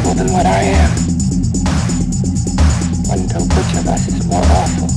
than what I am. Wonder which of us is more awful.